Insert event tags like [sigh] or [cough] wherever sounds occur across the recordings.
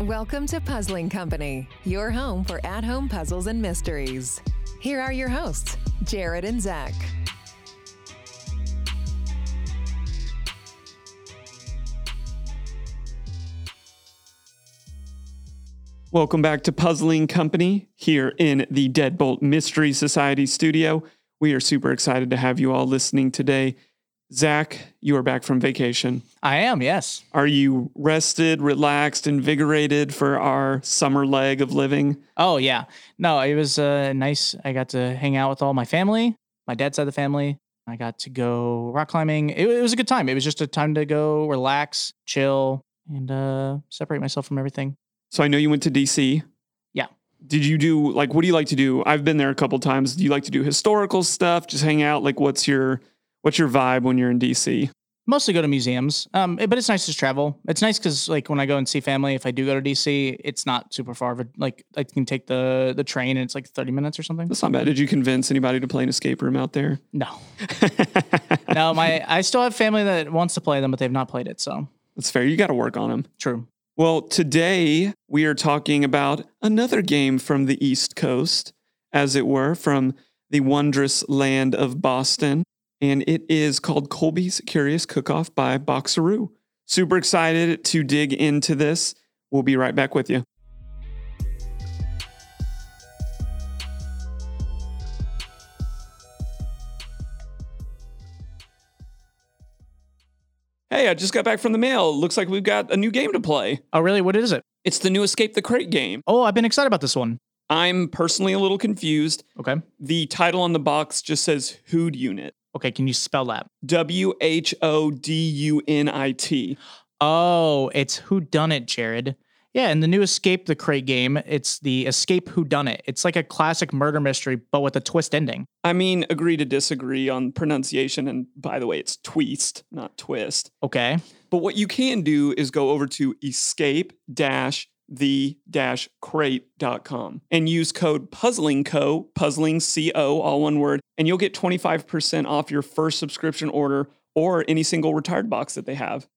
Welcome to Puzzling Company, your home for at home puzzles and mysteries. Here are your hosts, Jared and Zach. Welcome back to Puzzling Company here in the Deadbolt Mystery Society studio. We are super excited to have you all listening today. Zach, you are back from vacation. I am, yes. Are you rested, relaxed, invigorated for our summer leg of living? Oh, yeah. No, it was uh, nice. I got to hang out with all my family, my dad's side of the family. I got to go rock climbing. It, it was a good time. It was just a time to go relax, chill, and uh, separate myself from everything. So I know you went to DC. Yeah. Did you do like what do you like to do? I've been there a couple times. Do you like to do historical stuff? Just hang out? Like what's your what's your vibe when you're in DC? Mostly go to museums, um, but it's nice to travel. It's nice because like when I go and see family, if I do go to DC, it's not super far. But like I can take the the train and it's like thirty minutes or something. That's not bad. Did you convince anybody to play an escape room out there? No, [laughs] no. My I still have family that wants to play them, but they've not played it. So That's fair. You got to work on them. true. Well, today we are talking about another game from the East Coast, as it were, from the wondrous land of Boston. And it is called Colby's Curious Cook Off by Boxaroo. Super excited to dig into this. We'll be right back with you. Hey, I just got back from the mail. Looks like we've got a new game to play. Oh, really? What is it? It's the new Escape the Crate game. Oh, I've been excited about this one. I'm personally a little confused. Okay. The title on the box just says Hood Unit. Okay. Can you spell that? W H O D U N I T. Oh, it's Who Done It, Jared. Yeah, in the new Escape the Crate game, it's the Escape Who Done It. It's like a classic murder mystery, but with a twist ending. I mean, agree to disagree on pronunciation. And by the way, it's twist, not twist. Okay. But what you can do is go over to escape dash the dash crate.com and use code puzzlingco puzzling co all one word and you'll get 25% off your first subscription order or any single retired box that they have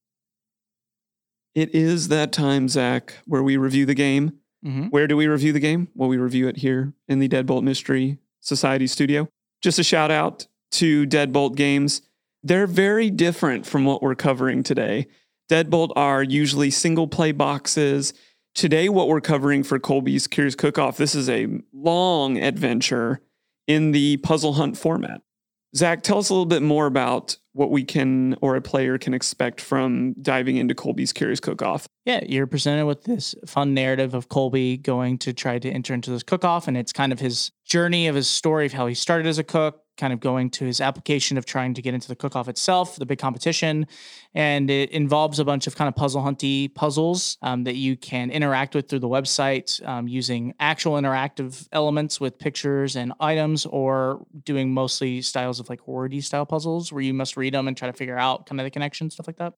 it is that time zach where we review the game. Mm-hmm. where do we review the game? Well we review it here in the deadbolt mystery society studio. Just a shout out to deadbolt games. They're very different from what we're covering today. Deadbolt are usually single play boxes. Today, what we're covering for Colby's Curious Cook Off, this is a long adventure in the puzzle hunt format. Zach, tell us a little bit more about what we can or a player can expect from diving into Colby's Curious Cook Off. Yeah, you're presented with this fun narrative of Colby going to try to enter into this cook off, and it's kind of his journey of his story of how he started as a cook, kind of going to his application of trying to get into the cook off itself, the big competition. And it involves a bunch of kind of puzzle hunty puzzles um, that you can interact with through the website um, using actual interactive elements with pictures and items, or doing mostly styles of like wordy style puzzles where you must read them and try to figure out kind of the connection, stuff like that.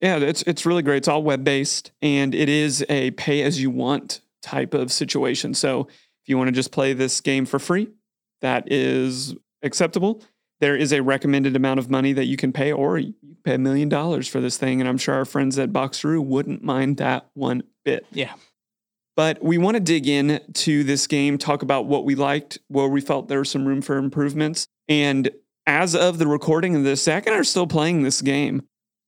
Yeah, it's it's really great. It's all web based and it is a pay as you want type of situation. So if you want to just play this game for free, that is acceptable. There is a recommended amount of money that you can pay, or you pay a million dollars for this thing. And I'm sure our friends at Boxaroo wouldn't mind that one bit. Yeah. But we want to dig in to this game, talk about what we liked, where we felt there was some room for improvements. And as of the recording of this, Zach and I are still playing this game.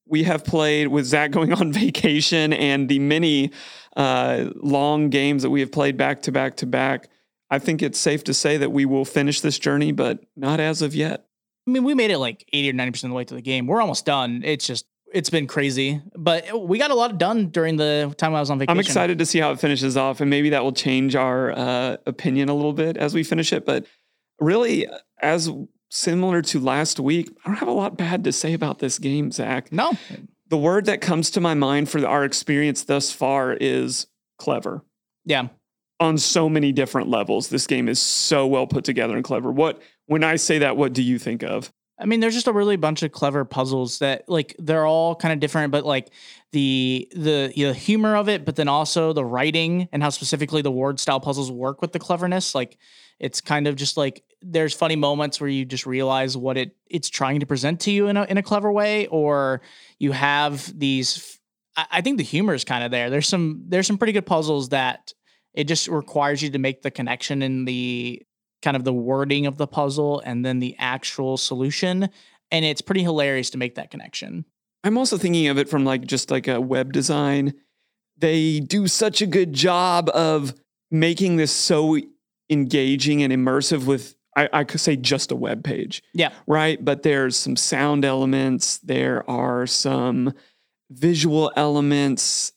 We have played with Zach [laughs] going on vacation and the many uh, long games that we have played back to back to back. I think it's safe to say that we will finish this journey, but not as of yet. I mean, we made it like 80 or 90% of the way to the game. We're almost done. It's just, it's been crazy, but we got a lot done during the time I was on vacation. I'm excited to see how it finishes off, and maybe that will change our uh, opinion a little bit as we finish it. But really, as similar to last week, I don't have a lot bad to say about this game, Zach. No, The word that comes to my mind for our experience thus far is clever. yeah. On so many different levels, this game is so well put together and clever. What when I say that, what do you think of? I mean, there's just a really bunch of clever puzzles that like they're all kind of different, but like the the the humor of it, but then also the writing and how specifically the ward style puzzles work with the cleverness. Like it's kind of just like there's funny moments where you just realize what it it's trying to present to you in a in a clever way, or you have these. I, I think the humor is kind of there. There's some there's some pretty good puzzles that it just requires you to make the connection in the kind of the wording of the puzzle and then the actual solution. And it's pretty hilarious to make that connection. I'm also thinking of it from like just like a web design. They do such a good job of making this so engaging and immersive with I, I could say just a web page. Yeah. Right. But there's some sound elements, there are some visual elements.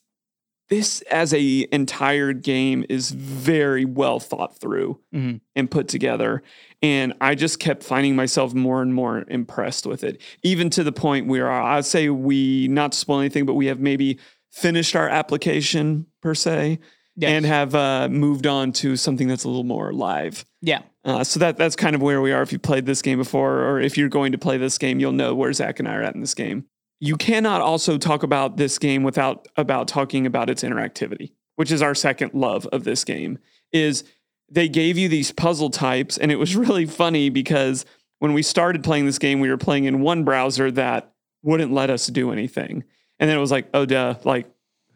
This as a entire game is very well thought through Mhm. and put together. And I just kept finding myself more and more impressed with it, even to the point where I'd say we, not to spoil anything, but we have maybe finished our application per se Yes. and have uh, moved on to something that's a little more live. Yeah. Uh, so that that's kind of where we are. If you played this game before, or if you're going to play this game, you'll know where Zach and I are at in this game. You cannot also talk about this game without about talking about its interactivity, which is our second love of this game. Is they gave you these puzzle types, and it was [laughs] really funny because when we started playing this game, we were playing in one browser that wouldn't let us do anything, and then it was like, oh duh, like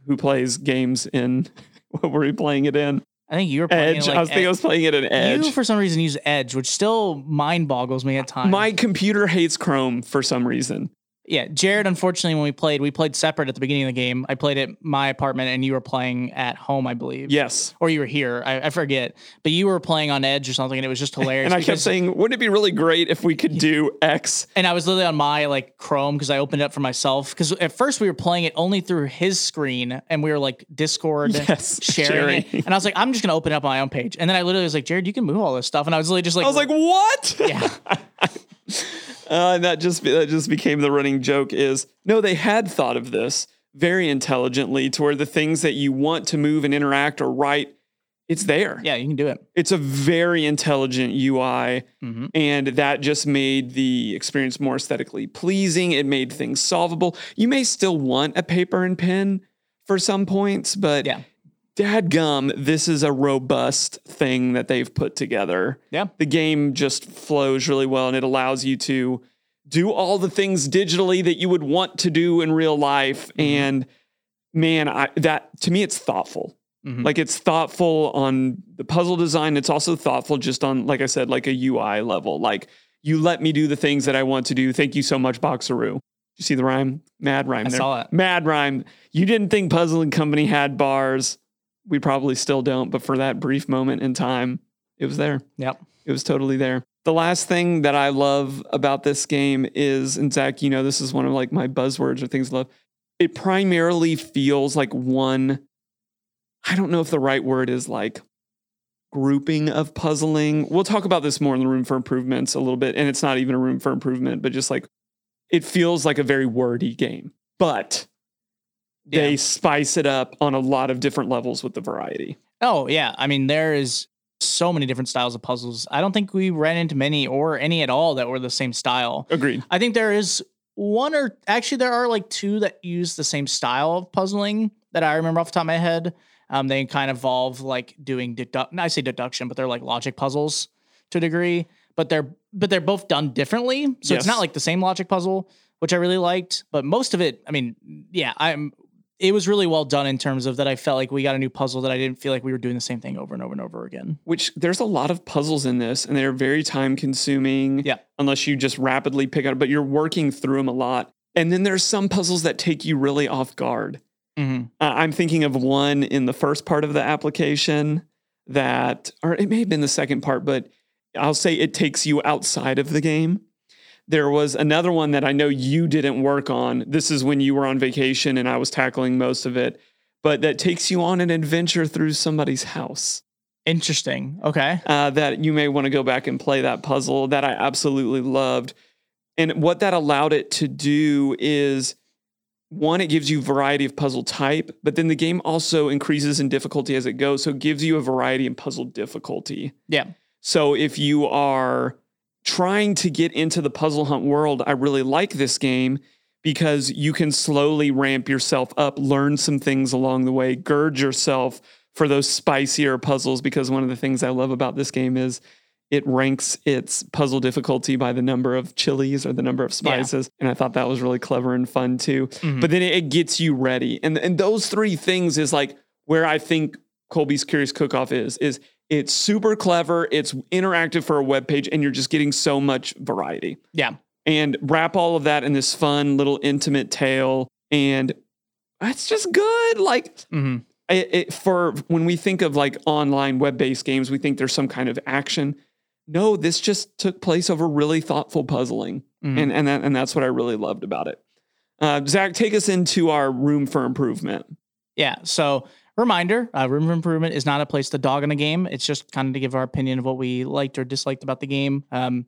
who plays games in [laughs] what were we playing it in? I think you were playing Edge. like I was thinking I was playing it in Edge. You for some reason use Edge, which still mind boggles me at times. My computer hates Chrome for some reason. Yeah, Jared. Unfortunately, when we played, we played separate at the beginning of the game. I played at my apartment, and you were playing at home, I believe. Yes. or you were here. I, I forget, but you were playing on Edge or something, and it was just hilarious. And I kept saying, wouldn't it be really great if we could do X? and I was literally on my like Chrome because I opened it up for myself. Because at first we were playing it only through his screen, and we were like Discord Yes, sharing, sharing. And I was like, I'm just gonna open it up on my own page. And then I literally was like, Jared, you can move all this stuff. And I was literally just like, I was like, what? yeah, [laughs] Uh, and that just that just became the running joke is no, they had thought of this very intelligently to where the things that you want to move and interact or write, it's there. yeah, you can do it. It's a very intelligent UI. Mhm. And that just made the experience more aesthetically pleasing. It made things solvable. You may still want a paper and pen for some points, but Yeah. Dadgum, this is a robust thing that they've put together. Yeah. The game just flows really well and it allows you to do all the things digitally that you would want to do in real life. And man, I, that to me, it's thoughtful. Mhm. Like it's thoughtful on the puzzle design. It's also thoughtful just on, like I said, like a UI level. Like you let me do the things that I want to do. Thank you so much, Boxaroo. You see the rhyme? Mad rhyme I there. saw it. Mad rhyme. You didn't think Puzzle and Company had bars. We probably still don't, but for that brief moment in time, it was there. Yep. It was totally there. The last thing that I love about this game is, and Zach, you know, this is one of like my buzzwords or things I love. It primarily feels like one, I don't know if the right word is like grouping of puzzling. We'll talk about this more in the room for improvements a little bit. And it's not even a room for improvement, but just like it feels like a very wordy game. But they Yeah. spice it up on a lot of different levels with the variety. Oh yeah, I mean there is so many different styles of puzzles. I don't think we ran into many or any at all that were the same style. Agreed. I think there is one or actually there are like two that use the same style of puzzling that I remember off the top of my head. Um, they kind of involve like doing deduct. I say deduction, but they're like logic puzzles to a degree. But they're but they're both done differently, so it's not like the same logic puzzle, which I really liked. But most of it, I mean, yeah, I'm. It was really well done in terms of that. I felt like we got a new puzzle that I didn't feel like we were doing the same thing over and over and over again. which there's a lot of puzzles in this and they're very time consuming Yeah. unless you just rapidly pick up but you're working through them a lot and then there's some puzzles that take you really off guard Mm-hmm. uh, i'm thinking of one in the first part of the application that or it may have been the second part but i'll say it takes you outside of the game there was another one that i know you didn't work on this is when you were on vacation and i was tackling most of it but that takes you on an adventure through somebody's house Interesting. Okay. uh, that you may want to go back and play that puzzle that I absolutely loved. And what that allowed it to do is one, it gives you variety of puzzle type, but then the game also increases in difficulty as it goes. So it gives you a variety in puzzle difficulty. Yeah. So if you are trying to get into the puzzle hunt world, I really like this game because you can slowly ramp yourself up, learn some things along the way, gird yourself for those spicier puzzles. Because one of the things I love about this game is it ranks its puzzle difficulty by the number of chilies or the number of spices. And I thought that was really clever and fun too. Mhm. But then it, gets you ready. And, and those three things is like where I think Colby's Curious Cook-Off is, is it's super clever, it's interactive for a web page, and you're just getting so much variety yeah. and wrap all of that in this fun little intimate tale and it's just good like hmm it, it, for when we think of like online web-based games we think there's some kind of action no this just took place over really thoughtful puzzling Mhm. and and, that, and that's what i really loved about it uh, zach take us into our room for improvement Yeah. So, reminder uh, Room for Improvement is not a place to dog on a game. It's just kind of to give our opinion of what we liked or disliked about the game. Um,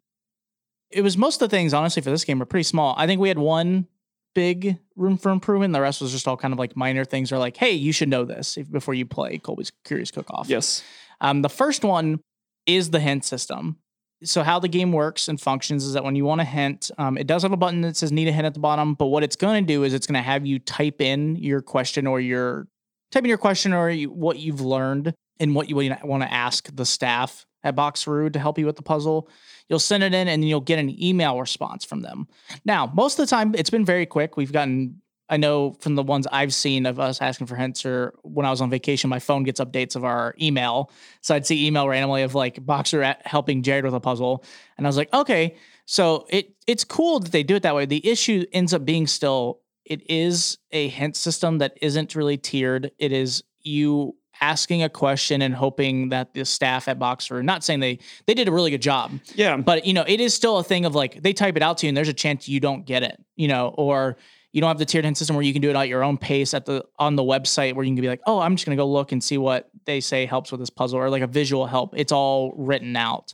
it was most of the things, honestly, for this game were pretty small. I think we had one big room for improvement. The rest was just all kind of like minor things or like, hey, you should know this if, before you play Colby's Curious Cook Off. yes Um, the first one is the hint system. So how the game works and functions is that when you want a hint, um, it does have a button that says "Need a hint" at the bottom. But what it's going to do is it's going to have you type in your question or your type in your question or you, what you've learned and what you want to ask the staff at Boxaroo to help you with the puzzle. You'll send it in and you'll get an email response from them. Now, most of the time, it's been very quick. We've gotten I know from the ones I've seen of us asking for hints or when I was on vacation, my phone gets updates of our email. So I'd see email randomly of like Boxer helping Jared with a puzzle. And I was like, okay. So it it's cool that they do it that way. The issue ends up being still it is a hint system that isn't really tiered. It is you asking a question and hoping that the staff at Boxer, not saying they they did a really good job, yeah but you know, it is still a thing of like they type it out to you and there's a chance you don't get it, you know, or you don't have the tiered hint system where you can do it at your own pace at the on the website where you can be like, oh, I'm just gonna go look and see what they say helps with this puzzle or like a visual help. It's all written out.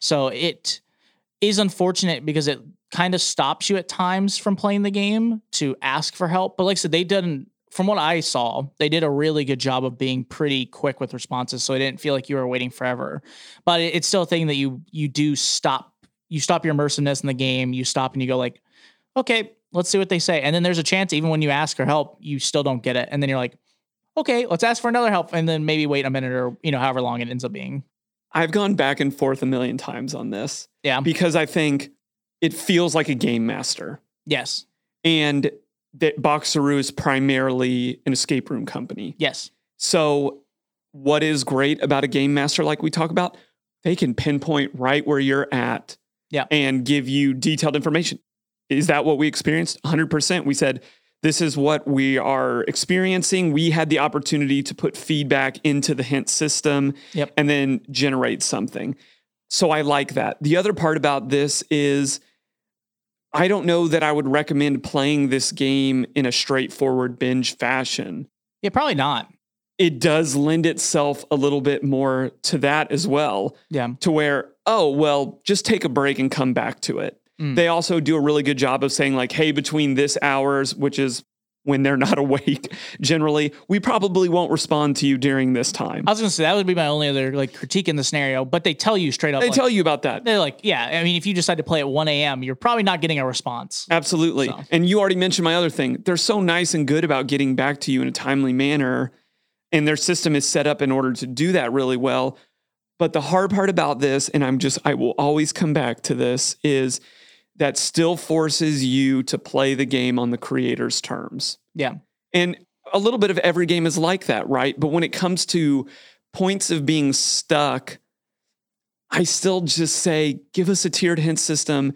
So it is unfortunate because it kind of stops you at times from playing the game to ask for help. But like I said, they didn't from what I saw, they did a really good job of being pretty quick with responses, so it didn't feel like you were waiting forever. But it- it's still a thing that you you do stop. You stop your immersiveness in the game. You stop and you go like, okay, let's see what they say. And then there's a chance even when you ask for help, you still don't get it. And then you're like, okay, let's ask for another help, and then maybe wait a minute or you know however long it ends up being. i've gone back and forth a million times on this Yeah. because i think it feels like a game master Yes. and that Boxaroo is primarily an escape room company. Yes. So, what is great about a game master like we talk about? They can pinpoint right where you're at Yeah. and give you detailed information. Is that what we experienced? 100%. We said, this is what we are experiencing. We had the opportunity to put feedback into the hint system Yep. and then generate something. So I like that. The other part about this is I don't know that I would recommend playing this game in a straightforward binge fashion. Yeah. Probably not. It does lend itself a little bit more to that as well, Yeah. to where, oh, well, just take a break and come back to it. Mm. They also do a really good job of saying, like, hey, between this hours, which is when they're not [laughs] awake, generally, we probably won't respond to you during this time. I was gonna say that would be my only other like critique in the scenario, but they tell you straight up. They like, tell you about that. they're like, yeah. I mean, if you decide to play at 1 a.m., you're probably not getting a response. Absolutely. So. And you already mentioned my other thing. They're so nice and good about getting back to you in a timely manner. And their system is set up in order to do that really well. But the hard part about this, and I'm just, I will always come back to this, is that still forces you to play the game on the creator's terms. Yeah. And a little bit of every game is like that, right? But when it comes to points of being stuck, I still just say give us a tiered hint system.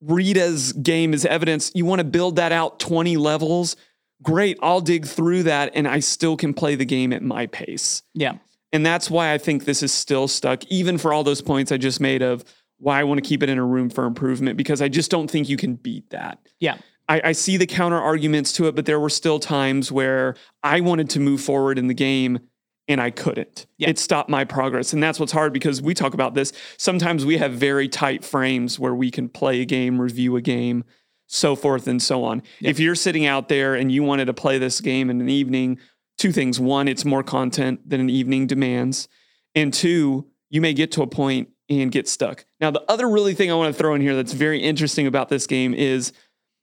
Rita's game is evidence. You want to build that out 20 levels? Great, I'll dig through that and I still can play the game at my pace. Yeah. And that's why I think this is still stuck, even for all those points I just made of why I want to keep it in a room for improvement, because I just don't think you can beat that. Yeah. I, I see the counter arguments to it, but there were still times where I wanted to move forward in the game and I couldn't. Yeah. It stopped my progress. And that's what's hard because we talk about this. Sometimes we have very tight frames where we can play a game, review a game, so forth and so on. Yeah. If you're sitting out there and you wanted to play this game in an evening, two things. One, it's more content than an evening demands. And two, you may get to a point and get stuck. Now, the other really thing I want to throw in here that's very interesting about this game is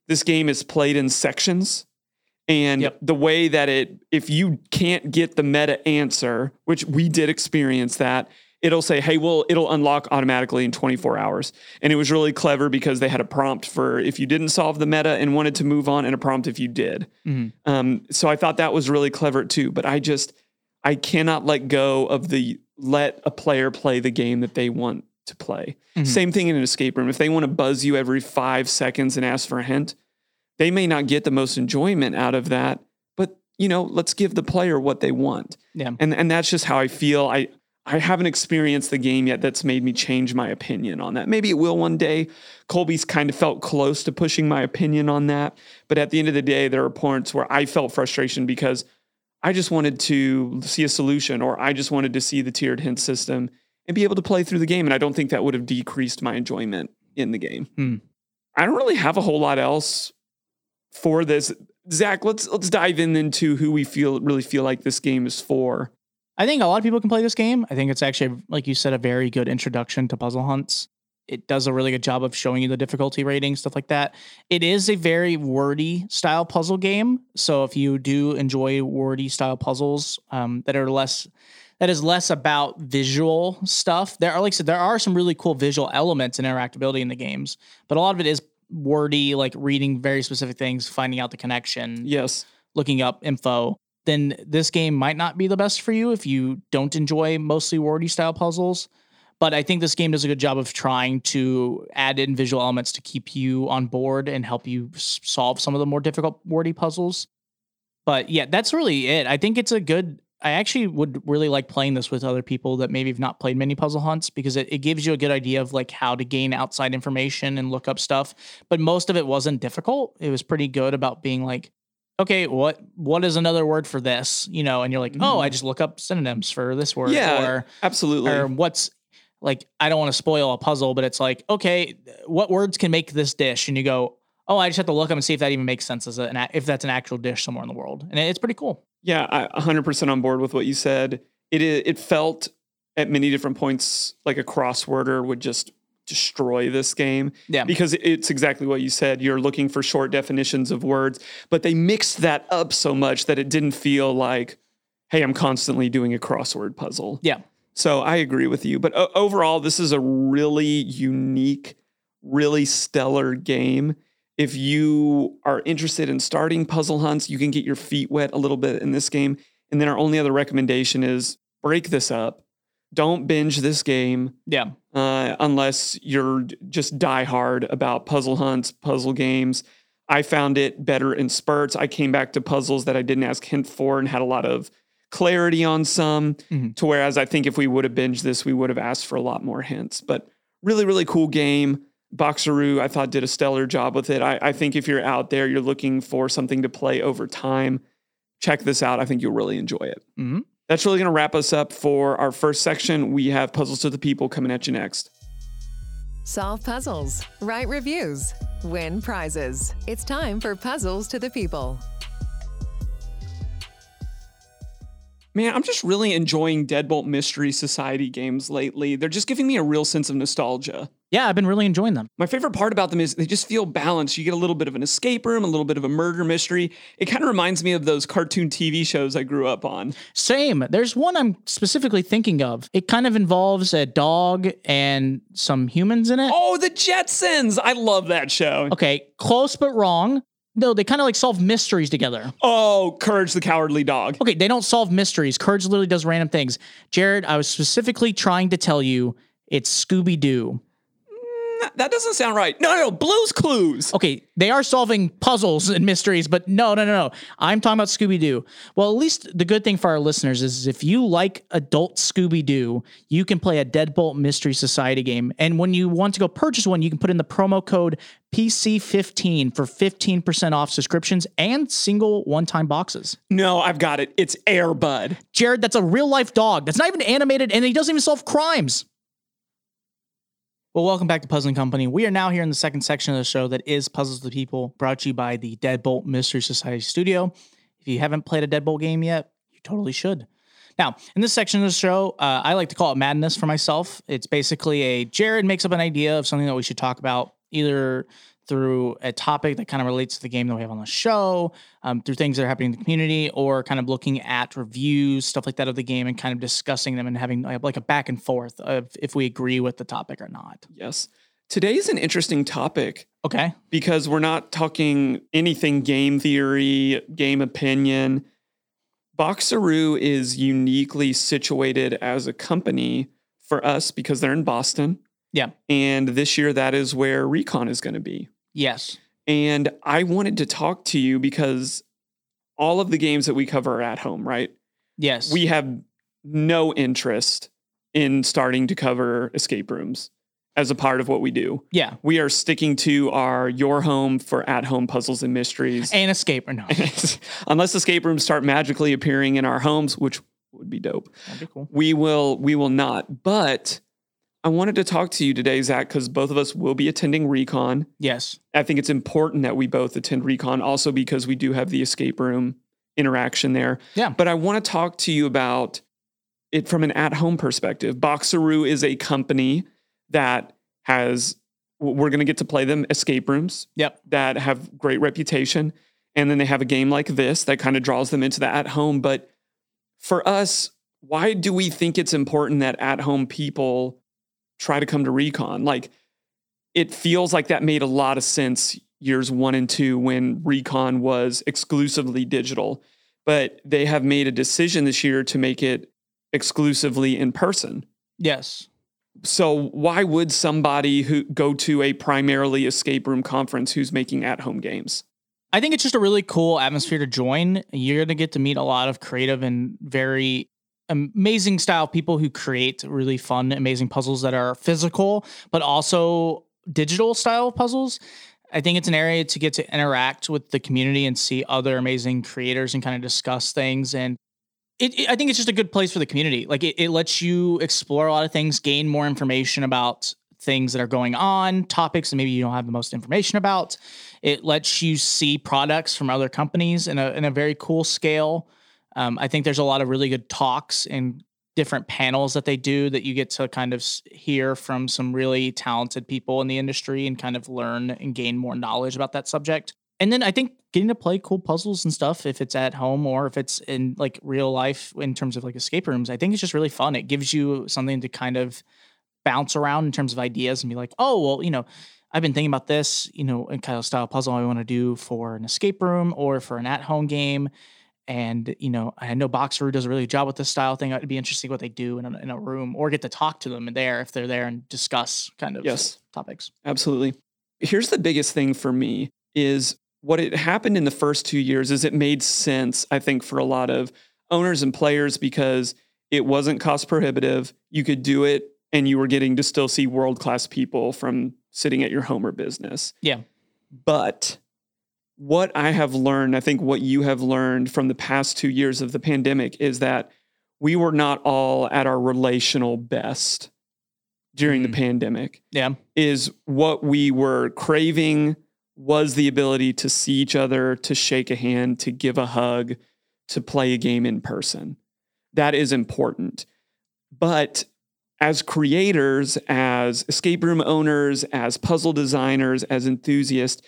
this game is played in sections. And Yep. the way that it, if you can't get the meta answer, which we did experience that, it'll say, hey, well, it'll unlock automatically in 24 hours. And it was really clever because they had a prompt for if you didn't solve the meta and wanted to move on, and a prompt if you did. Mhm. Um, so I thought that was really clever too. But I just, I cannot let go of the let a player play the game that they want to play. Mhm. Same thing in an escape room. If they want to buzz you every five seconds and ask for a hint, they may not get the most enjoyment out of that. But you know, let's give the player what they want. Yeah. And and that's just how I feel. I I haven't experienced the game yet that's made me change my opinion on that. Maybe it will one day. Colby's kind of felt close to pushing my opinion on that. But at the end of the day, there are points where I felt frustration because I just wanted to see a solution or I just wanted to see the tiered hint system and be able to play through the game. And I don't think that would have decreased my enjoyment in the game. Hmm. I don't really have a whole lot else for this. Zach, let's let's dive in into who we feel really feel like this game is for. I think a lot of people can play this game. I think it's actually, like you said, a very good introduction to puzzle hunts. It does a really good job of showing you the difficulty rating, stuff like that. It is a very wordy style puzzle game. So if you do enjoy wordy style puzzles um, that are less, that is less about visual stuff. There are, like I said, there are some really cool visual elements and interactability in the games, but a lot of it is wordy, like reading very specific things, finding out the connection Yes. looking up info, then this game might not be the best for you if you don't enjoy mostly wordy style puzzles. But I think this game does a good job of trying to add in visual elements to keep you on board and help you s- solve some of the more difficult wordy puzzles. But yeah, that's really it. I think it's a good. I actually would really like playing this with other people that maybe have not played many puzzle hunts because it, it gives you a good idea of like how to gain outside information and look up stuff. But most of it wasn't difficult. It was pretty good about being like, okay, what what is another word for this? You know, and you're like, oh, I mm-hmm. just look up synonyms for this word. Yeah, Or Absolutely. or what's like I don't want to spoil a puzzle, but it's like, okay, what words can make this dish? And you go, oh, I just have to look up and see if that even makes sense as an, if that's an actual dish somewhere in the world, and it's pretty cool. Yeah, I 100% on board with what you said. It it felt at many different points like a crossworder would just destroy this game Yeah, because it's exactly what you said. You're looking for short definitions of words, but they mixed that up so much that it didn't feel like, hey, I'm constantly doing a crossword puzzle. yeah, So I agree with you. But o- overall, this is a really unique, really stellar game. If you are interested in starting puzzle hunts, you can get your feet wet a little bit in this game. And then our only other recommendation is break this up. Don't binge this game yeah. uh, unless you're just die hard about puzzle hunts, puzzle games. I found it better in spurts. I came back to puzzles that I didn't ask hint for and had a lot of clarity on some. Mhm. To whereas I think if we would have binged this, we would have asked for a lot more hints. But really, really cool game. Boxaroo, I thought did a stellar job with it. I, I think if you're out there, you're looking for something to play over time, check this out. I think you'll really enjoy it. Mhm. That's really going to wrap us up for our first section. We have Puzzles to the People coming at you next. Solve puzzles, write reviews, win prizes. It's time for Puzzles to the People. Man, I'm just really enjoying Deadbolt Mystery Society games lately. They're just giving me a real sense of nostalgia. Yeah, I've been really enjoying them. My favorite part about them is they just feel balanced. You get a little bit of an escape room, a little bit of a murder mystery. It kind of reminds me of those cartoon TV shows I grew up on. Same. There's one I'm specifically thinking of. It kind of involves a dog and some humans in it. Oh, the Jetsons! I love that show. Okay, close but wrong. No, they kind of like solve mysteries together. Oh, Courage the Cowardly Dog. Okay, they don't solve mysteries. Courage literally does random things. Jared, I was specifically trying to tell you it's Scooby Doo. That doesn't sound right. No, no, no. Blues Clues. Okay, they are solving puzzles and mysteries, but no, no, no, no. I'm talking about Scooby Doo. Well, at least the good thing for our listeners is if you like adult Scooby Doo, you can play a Deadbolt Mystery Society game. And when you want to go purchase one, you can put in the promo code PC15 for 15% off subscriptions and single one time boxes. No, I've got it. It's Air Bud. Jared, that's a real life dog. That's not even animated and he doesn't even solve crimes. Well, welcome back to Puzzling Company. We are now here in the second section of the show that is Puzzles to People, brought to you by the Deadbolt Mystery Society Studio. If you haven't played a Deadbolt game yet, you totally should. Now, in this section of the show, uh, I like to call it madness for myself. It's basically a Jared makes up an idea of something that we should talk about, either through a topic that kind of relates to the game that we have on the show, um, through things that are happening in the community, or kind of looking at reviews, stuff like that of the game, and kind of discussing them and having like a back and forth of if we agree with the topic or not. Yes. Today is an interesting topic Okay. because we're not talking anything game theory, game opinion. Boxaroo is uniquely situated as a company for us because they're in Boston. Yeah. And this year, that is where Recon is going to be. Yes. And I wanted to talk to you because all of the games that we cover are at home, right? Yes. We have no interest in starting to cover escape rooms as a part of what we do. yeah. We are sticking to our your home for at home puzzles and mysteries. And escape or no. [laughs] Unless escape rooms start magically appearing in our homes, which would be dope. That'd be cool. We will we will not. But I wanted to talk to you today, Zach, because both of us will be attending Recon. Yes. I think it's important that we both attend Recon also because we do have the escape room interaction there. Yeah. But I want to talk to you about it from an at home perspective. Boxaroo is a company that has, we're going to get to play them escape rooms Yep. that have great reputation. And then they have a game like this that kind of draws them into the at home. But for us, why do we think it's important that at home people try to come to Recon? Like, it feels like that made a lot of sense years one and two when Recon was exclusively digital. But they have made a decision this year to make it exclusively in person. Yes. So why would somebody who go to a primarily escape room conference who's making at-home games? I think it's just a really cool atmosphere to join. You're going to get to meet a lot of creative and very amazing style people who create really fun, amazing puzzles that are physical, but also digital style puzzles. I think it's an area to get to interact with the community and see other amazing creators and kind of discuss things. And it, it- I think it's just a good place for the community. Like it, it lets you explore a lot of things, gain more information about things that are going on, topics that maybe you don't have the most information about. It lets you see products from other companies in a in a very cool scale. Um, I think there's a lot of really good talks and different panels that they do that you get to kind of hear from some really talented people in the industry and kind of learn and gain more knowledge about that subject. And then I think getting to play cool puzzles and stuff, if it's at home or if it's in like real life in terms of like escape rooms, I think it's just really fun. It gives you something to kind of bounce around in terms of ideas and be like, oh, well, you know, I've been thinking about this, you know, in kind of style puzzle I want to do for an escape room or for an at home game. And, you know, I know Boxer does a really good job with this style thing. It'd be interesting what they do in a, in a room or get to talk to them there if they're there and discuss kind of Yes. topics. Absolutely. Here's the biggest thing for me is what it happened in the first two years is it made sense, I think, for a lot of owners and players because it wasn't cost prohibitive. You could do it and you were getting to still see world class people from sitting at your home or business. Yeah. But what I have learned, I think what you have learned from the past two years of the pandemic is that we were not all at our relational best during Mm. the pandemic Yeah. is what we were craving was the ability to see each other, to shake a hand, to give a hug, to play a game in person. That is important. But as creators, as escape room owners, as puzzle designers, as enthusiasts,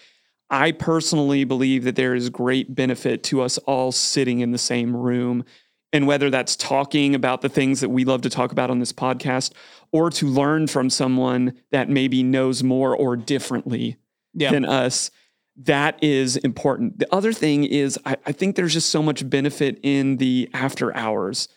I personally believe that there is great benefit to us all sitting in the same room. And whether that's talking about the things that we love to talk about on this podcast or to learn from someone that maybe knows more or differently Yeah. than us, that is important. The other thing is, I, I think there's just so much benefit in the after hours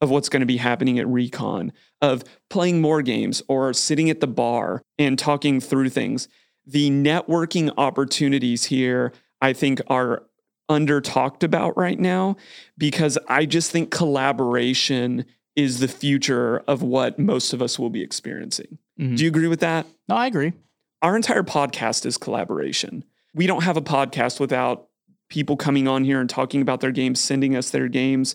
of what's going to be happening at Recon, of playing more games or sitting at the bar and talking through things. The networking opportunities here, I think, are under talked about right now because I just think collaboration is the future of what most of us will be experiencing. Mhm. Do you agree with that? No, I agree. our entire podcast is collaboration. We don't have a podcast without people coming on here and talking about their games, sending us their games.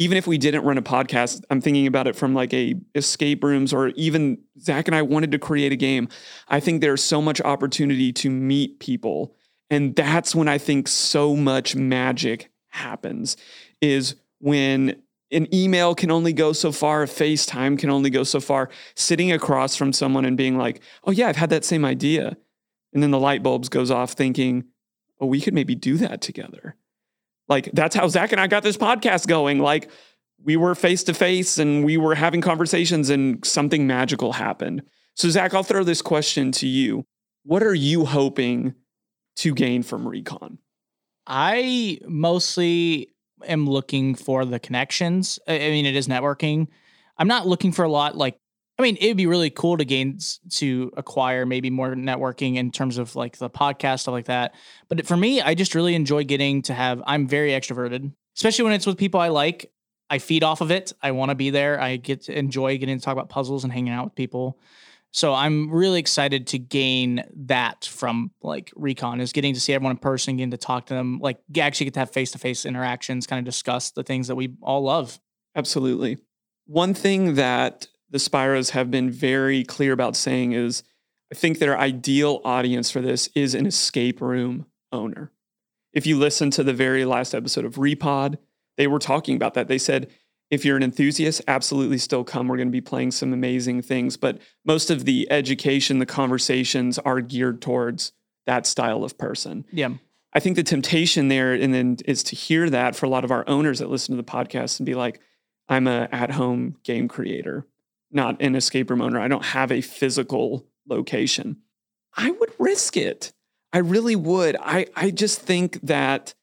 Even if we didn't run a podcast, I'm thinking about it from like a escape rooms or even Zach and I wanted to create a game. I think there's so much opportunity to meet people. And that's when I think so much magic happens is when an email can only go so far, a FaceTime can only go so far. Sitting across from someone and being like, oh, yeah, I've had that same idea. And then the light bulbs goes off thinking, oh, we could maybe do that together. Like that's how Zach and I got this podcast going. Like we were face to face and we were having conversations and something magical happened. So, Zach, I'll throw this question to you. What are you hoping to gain from Recon? I mostly am looking for the connections. I mean, it is networking. I'm not looking for a lot like I mean, it'd be really cool to gain to acquire maybe more networking in terms of like the podcast stuff like that. But for me, I just really enjoy getting to have. I'm very extroverted, especially when it's with people I like. I feed off of it. I want to be there. I get to enjoy getting to talk about puzzles and hanging out with people. So I'm really excited to gain that from like Recon is getting to see everyone in person, getting to talk to them, like actually get to have face to face interactions, kind of discuss the things that we all love. Absolutely. One thing that the Spyros have been very clear about saying is I think their ideal audience for this is an escape room owner. If you listen to the very last episode of Repod, they were talking about that. They said, if you're an enthusiast, absolutely still come. We're going to be playing some amazing things. But most of the education, the conversations are geared towards that style of person. Yeah. I think the temptation there and then is to hear that for a lot of our owners that listen to the podcast and be like, I'm a at-home game creator not an escape room owner. I don't have a physical location. I would risk it. I really would. I, I just think that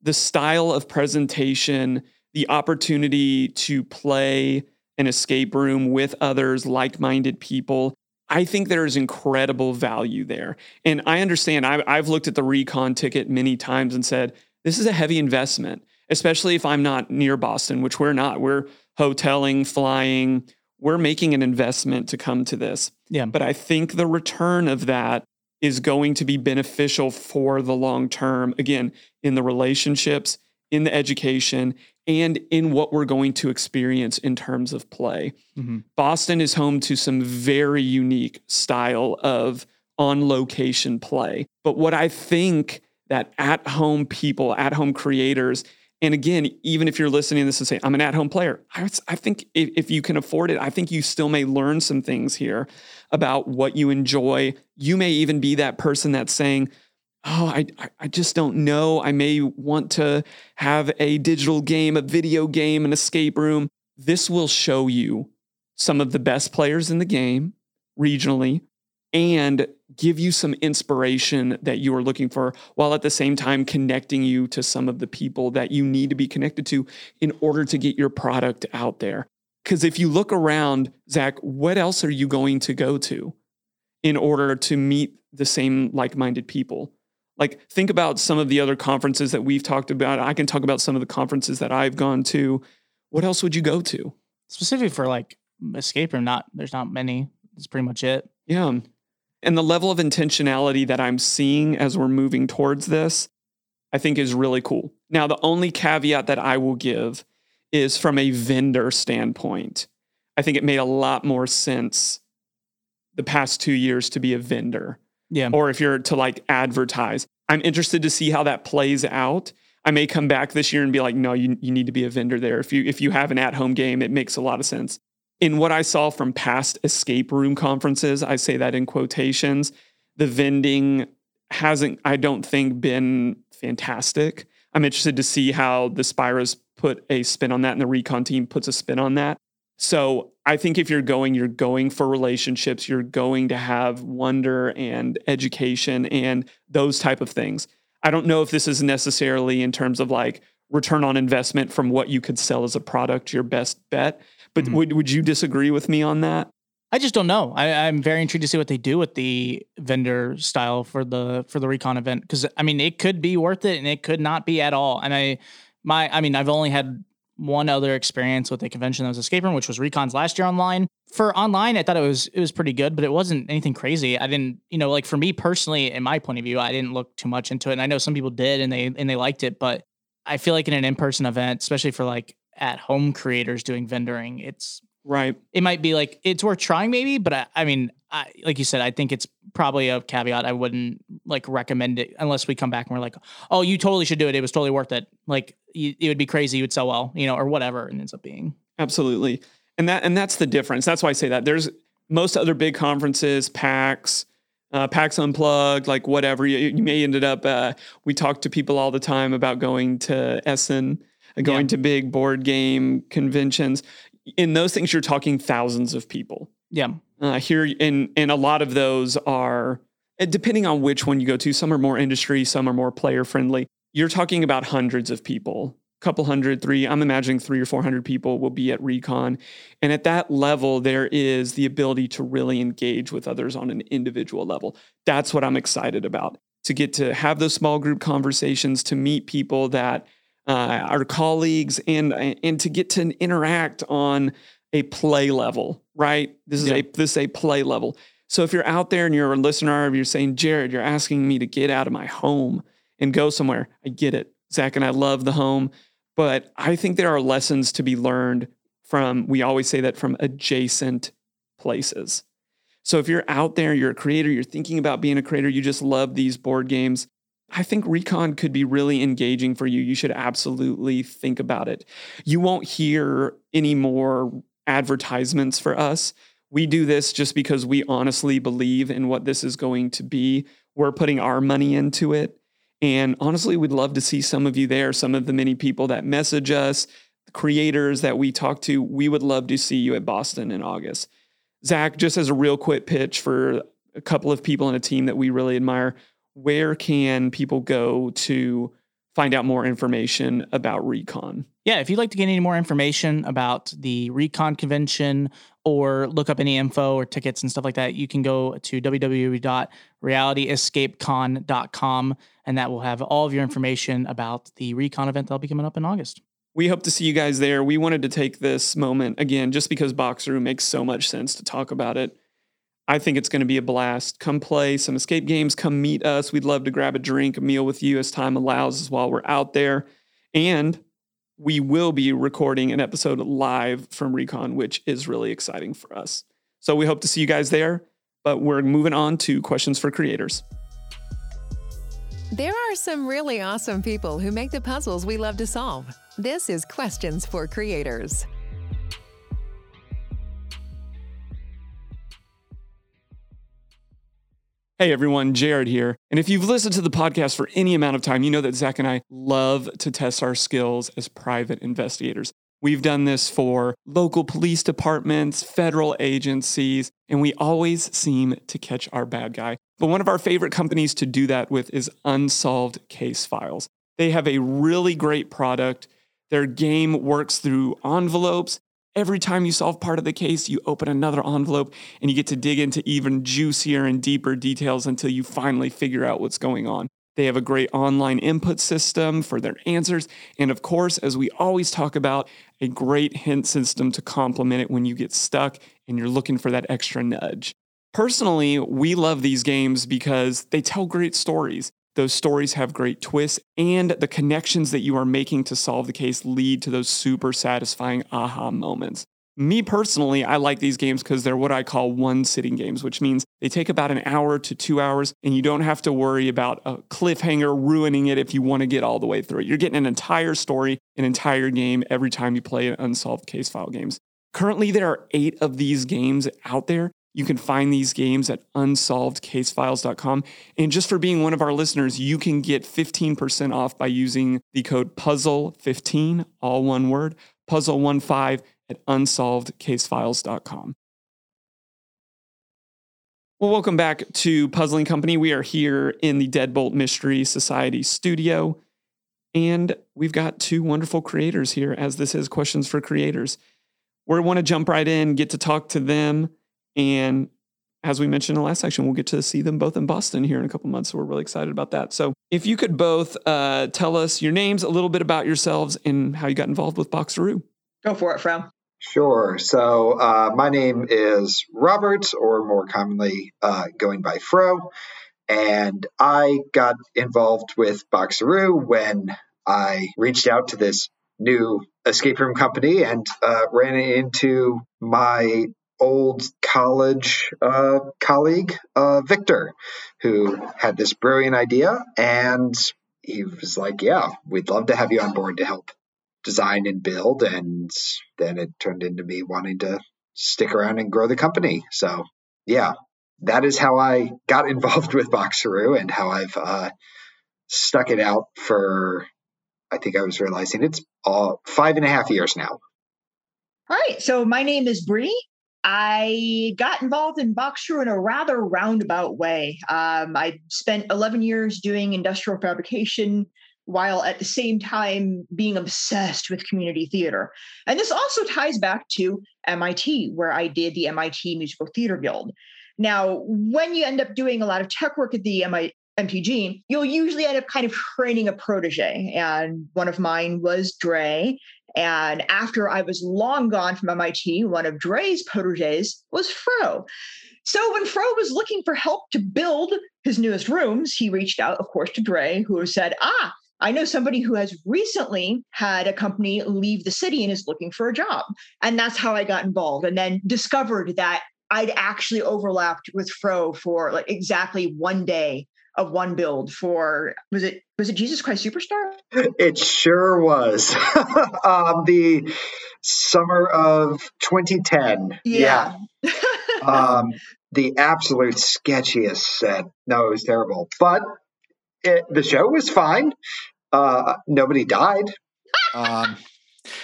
the style of presentation, the opportunity to play an escape room with others, like minded people, I think there is incredible value there. And I understand, I, I've looked at the recon ticket many times and said, this is a heavy investment, especially if I'm not near Boston, which we're not. We're hoteling, flying, we're making an investment to come to this. Yeah. But I think the return of that is going to be beneficial for the long term. Again, in the relationships, in the education, and in what we're going to experience in terms of play. Mm-hmm. Boston is home to some very unique style of on location play. But what I think that at home people, at home creators, and again, even if you're listening to this and say, I'm an at home player, I, think if, if, you can afford it, I think you still may learn some things here about what you enjoy. You may even be that person that's saying, Oh, I, I just don't know. I may want to have a digital game, a video game, an escape room. This will show you some of the best players in the game regionally and give you some inspiration that you are looking for while at the same time connecting you to some of the people that you need to be connected to in order to get your product out there. Because if you look around, Zach, what else are you going to go to in order to meet the same like minded people? Like, think about some of the other conferences that we've talked about. I can talk about some of the conferences that I've gone to. What else would you go to? Specifically for like escape room, not there's not many. That's pretty much it. Yeah. And the level of intentionality that I'm seeing as we're moving towards this, I think is really cool. Now, the only caveat that I will give is from a vendor standpoint. I think it made a lot more sense the past two years to be a vendor. Yeah. Or if you're to like advertise. I'm interested to see how that plays out. I may come back this year and be like, no, you, you need to be a vendor there. If you if you have an at-home game, it makes a lot of sense in what I saw from past escape room conferences, I say that in quotations, the vending hasn't, I don't think, been fantastic. I'm interested to see how the Spyros put a spin on that and the recon team puts a spin on that. So I think if you're going, you're going for relationships, you're going to have wonder and education and those type of things. I don't know if this is necessarily in terms of like return on investment from what you could sell as a product, your best bet. But mm-hmm. would would you disagree with me on that? I just don't know. I, am very intrigued to see what they do with the vendor style for the for the recon event because I mean it could be worth it and it could not be at all. And I my I mean I've only had one other experience with a convention that was escape room, which was Recon's last year online. For online, I thought it was it was pretty good, but it wasn't anything crazy. I didn't, you know, like for me personally, in my point of view, I didn't look too much into it. And I know some people did and they and they liked it, but I feel like in an in-person event, especially for like at home creators doing vendoring. It's right. It might be like it's worth trying maybe, but I, I mean, I, like you said, I think it's probably a caveat. I wouldn't like recommend it unless we come back and we're like, oh, you totally should do it. It was totally worth it. Like it would be crazy. You would sell well, you know, or whatever. And ends up being absolutely. And that and that's the difference. That's why I say that. There's most other big conferences, PAX, uh, PAX Unplugged, like whatever. You, you may ended up. Uh, we talk to people all the time about going to Essen, going yeah. to big board game conventions. In those things, you're talking thousands of people. Yeah. Uh, here, and and a lot of those are uh, depending on which one you go to. Some are more industry, some are more player friendly. You're talking about hundreds of people couple hundred, three, I'm imagining three or 400 people will be at Recon. And at that level, there is the ability to really engage with others on an individual level. That's what I'm excited about to get to have those small group conversations, to meet people that uh, are colleagues, and, and to get to interact on a play level, right? This is yeah. a this is a play level. So if you're out there and you're a listener, if you're saying, Jared, you're asking me to get out of my home and go somewhere, I get it. Zach and I love the home. But I think there are lessons to be learned from, we always say that from adjacent places. So if you're out there, you're a creator, you're thinking about being a creator, you just love these board games, I think Recon could be really engaging for you. You should absolutely think about it. You won't hear any more advertisements for us. We do this just because we honestly believe in what this is going to be. We're putting our money into it. And honestly, we'd love to see some of you there, some of the many people that message us, creators that we talk to. We would love to see you at Boston in August. Zach, just as a real quick pitch for a couple of people in a team that we really admire, where can people go to find out more information about Recon? Yeah, if you'd like to get any more information about the Recon convention or look up any info or tickets and stuff like that, you can go to www.realityescapecon.com and that will have all of your information about the Recon event that'll be coming up in August. We hope to see you guys there. We wanted to take this moment again just because Boxer makes so much sense to talk about it I think it's going to be a blast. Come play some escape games. Come meet us. We'd love to grab a drink, a meal with you as time allows while we're out there. And we will be recording an episode live from Recon, which is really exciting for us. So we hope to see you guys there. But we're moving on to questions for creators. There are some really awesome people who make the puzzles we love to solve. This is Questions for Creators. Hey everyone, Jared here. And if you've listened to the podcast for any amount of time, you know that Zach and I love to test our skills as private investigators. We've done this for local police departments, federal agencies, and we always seem to catch our bad guy. But one of our favorite companies to do that with is Unsolved Case Files. They have a really great product. Their game works through envelopes Every time you solve part of the case, you open another envelope and you get to dig into even juicier and deeper details until you finally figure out what's going on. They have a great online input system for their answers. And of course, as we always talk about, a great hint system to complement it when you get stuck and you're looking for that extra nudge. Personally, we love these games because they tell great stories. Those stories have great twists, and the connections that you are making to solve the case lead to those super satisfying aha moments. Me personally, I like these games because they're what I call one sitting games, which means they take about an hour to two hours, and you don't have to worry about a cliffhanger ruining it if you want to get all the way through it. You're getting an entire story, an entire game every time you play an unsolved case file games. Currently, there are eight of these games out there, you can find these games at unsolvedcasefiles.com. And just for being one of our listeners, you can get 15% off by using the code PUZZLE15, all one word, puzzle15 at unsolvedcasefiles.com. Well, welcome back to Puzzling Company. We are here in the Deadbolt Mystery Society studio, and we've got two wonderful creators here, as this is Questions for Creators. We want to jump right in, get to talk to them and as we mentioned in the last section, we'll get to see them both in Boston here in a couple months. So we're really excited about that. So if you could both uh, tell us your names, a little bit about yourselves, and how you got involved with Boxaroo. Go for it, Fro. Sure. So uh, my name is Robert, or more commonly uh, going by Fro. And I got involved with Boxaroo when I reached out to this new escape room company and uh, ran into my old college uh, colleague, uh, Victor, who had this brilliant idea. And he was like, Yeah, we'd love to have you on board to help design and build. And then it turned into me wanting to stick around and grow the company. So, yeah, that is how I got [laughs] involved with Boxaroo and how I've uh, stuck it out for, I think I was realizing it's five and a half years now. All right. So my name is Bree. I got involved in Boxaroo in a rather roundabout way. Um, I spent 11 years doing industrial fabrication while at the same time being obsessed with community theater. And this also ties back to MIT, where I did the MIT Musical Theater Guild. Now, when you end up doing a lot of tech work at the MIT, MTG, you'll usually end up kind of training a protege. And one of mine was Dre. And after I was long gone from MIT, one of Dre's proteges was Fro. So when Fro was looking for help to build his newest rooms, he reached out, of course, to Dre, who said, Ah, I know somebody who has recently had a company leave the city and is looking for a job. And that's how I got involved and then discovered that I'd actually overlapped with Fro for like exactly one day of one build for was it was it Jesus Christ Superstar? It sure was. [laughs] um, the summer of 2010. Yeah. yeah. [laughs] um, the absolute sketchiest set. No, it was terrible. But it, the show was fine. Uh, nobody died. [laughs] Um,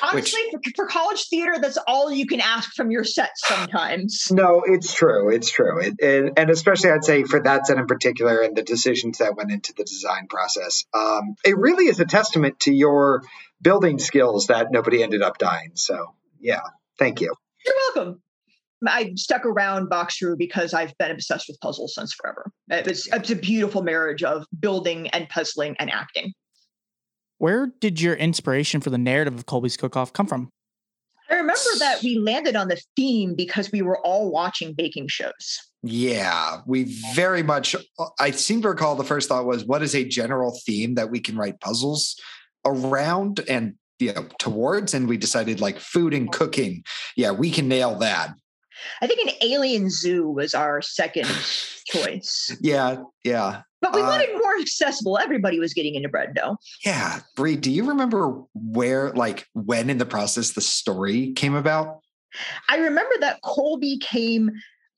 Honestly, Which, for, for, college theater, that's all you can ask from your set sometimes. [laughs] No, it's true. It's true. It, it, and especially, I'd say for that set in particular and the decisions that went into the design process, um, it really is a testament to your building skills that nobody ended up dying. So, yeah, thank you. You're welcome. I stuck around Boxaroo because I've been obsessed with puzzles since forever. It was, it's a beautiful marriage of building and puzzling and acting. Where did your inspiration for the narrative of Colby's Cook Off come from? I remember that we landed on the theme because we were all watching baking shows. Yeah, we very much. I seem to recall the first thought was, what is a general theme that we can write puzzles around and you know towards? And we decided like food and cooking. Yeah, we can nail that. I think an alien zoo was our second choice. Yeah, yeah. But we uh, wanted more accessible. Everybody was getting into bread dough. Yeah. Bree, do you remember where, like, when in the process the story came about? I remember that Colby came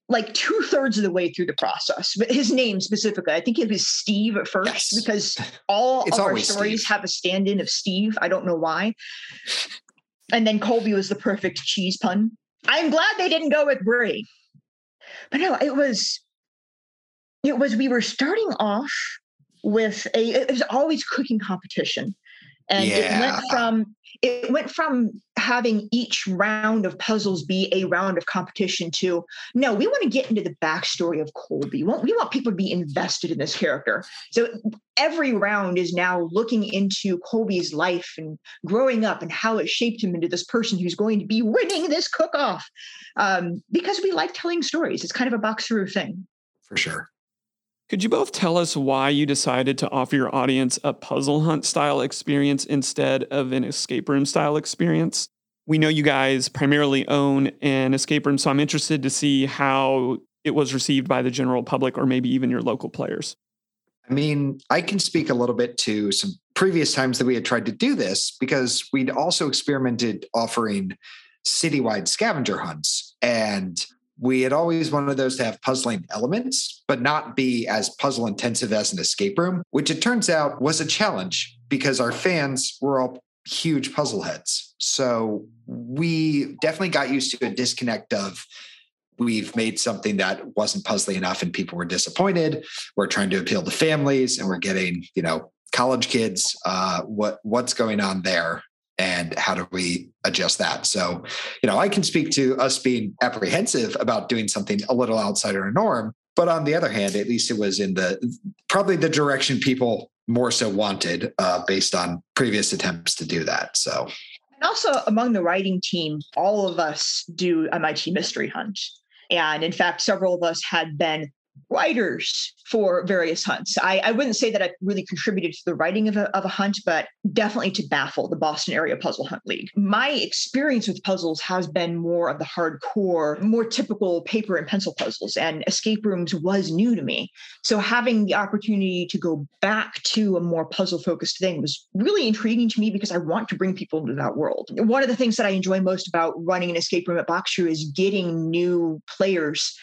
like two thirds of the way through the process. But his name specifically, I think it was Steve at first yes. because all of our stories Steve. have a stand in of Steve. I don't know why. And then Colby was the perfect cheese pun. I'm glad they didn't go with Brie. But no, it was it was we were starting off with a it was always cooking competition. And yeah. it went from it went from having each round of puzzles be a round of competition to no we want to get into the backstory of colby. We want, we want people to be invested in this character. So every round is now looking into colby's life and growing up and how it shaped him into this person who's going to be winning this cook-off. Um, because we like telling stories. It's kind of a Boxaroo thing. For sure could you both tell us why you decided to offer your audience a puzzle hunt style experience instead of an escape room style experience? We know you guys primarily own an escape room, so I'm interested to see how it was received by the general public or maybe even your local players. I mean, I can speak a little bit to some previous times that we had tried to do this because we'd also experimented offering citywide scavenger hunts. And we had always wanted those to have puzzling elements, but not be as puzzle intensive as an escape room, which it turns out was a challenge because our fans were all huge puzzle heads. So we definitely got used to a disconnect of we've made something that wasn't puzzly enough and people were disappointed. We're trying to appeal to families and we're getting, you know, college kids. Uh, what what's going on there? And how do we adjust that? So you know i can speak to us being apprehensive about doing something a little outside our norm but on the other hand at least it was in the probably the direction people more so wanted uh, based on previous attempts to do that. So. And also among the writing team all of us do mit mystery hunt. And in fact several of us had been writers for various hunts. I, I wouldn't say that I really contributed to the writing of a, of a hunt, but definitely to BAPHL the Boston Area Puzzle Hunt League. My experience with puzzles has been more of the hardcore, more typical paper and pencil puzzles, and escape rooms was new to me. So having the opportunity to go back to a more puzzle focused thing was really intriguing to me because I want to bring people into that world. One of the things that I enjoy most about running an escape room at Boxer is getting new players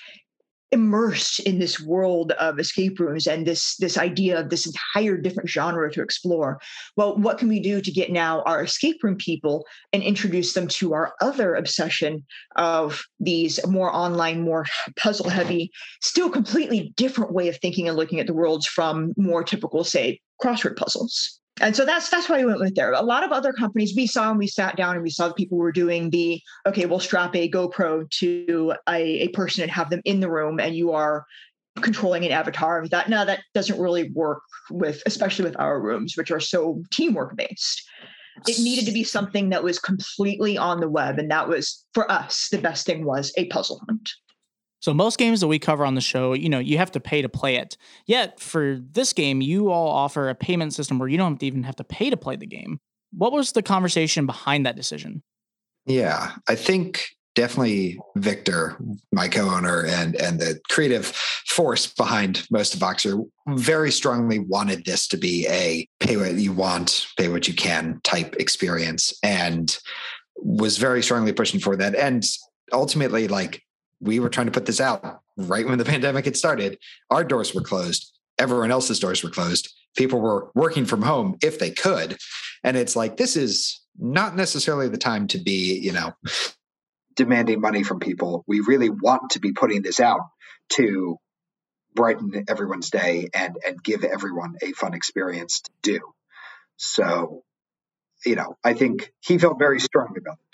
immersed in this world of escape rooms and this this idea of this entire different genre to explore. Well what can we do to get now our escape room people and introduce them to our other obsession of these more online more puzzle heavy still completely different way of thinking and looking at the worlds from more typical say crossword puzzles and so that's that's why we went with there. A lot of other companies we saw and we sat down and we saw the people were doing the okay, we'll strap a GoPro to a, a person and have them in the room, and you are controlling an avatar. And thought, no, that doesn't really work with, especially with our rooms, which are so teamwork based. It needed to be something that was completely on the web, and that was for us the best thing was a puzzle hunt. So most games that we cover on the show, you know, you have to pay to play it. Yet for this game, you all offer a payment system where you don't even have to pay to play the game. What was the conversation behind that decision? Yeah, I think definitely Victor, my co-owner and and the creative force behind most of Boxer, hmm. very strongly wanted this to be a pay what you want, pay what you can type experience, and was very strongly pushing for that. And ultimately, like we were trying to put this out right when the [laughs] pandemic had started. Our doors were closed. Everyone else's doors were closed. People were working from home if they could. And it's like, this is not necessarily the time to be, you know, demanding money from people. We really want to be putting this out to brighten everyone's day and and give everyone a fun experience to do. So, you know, I think he felt very strongly about it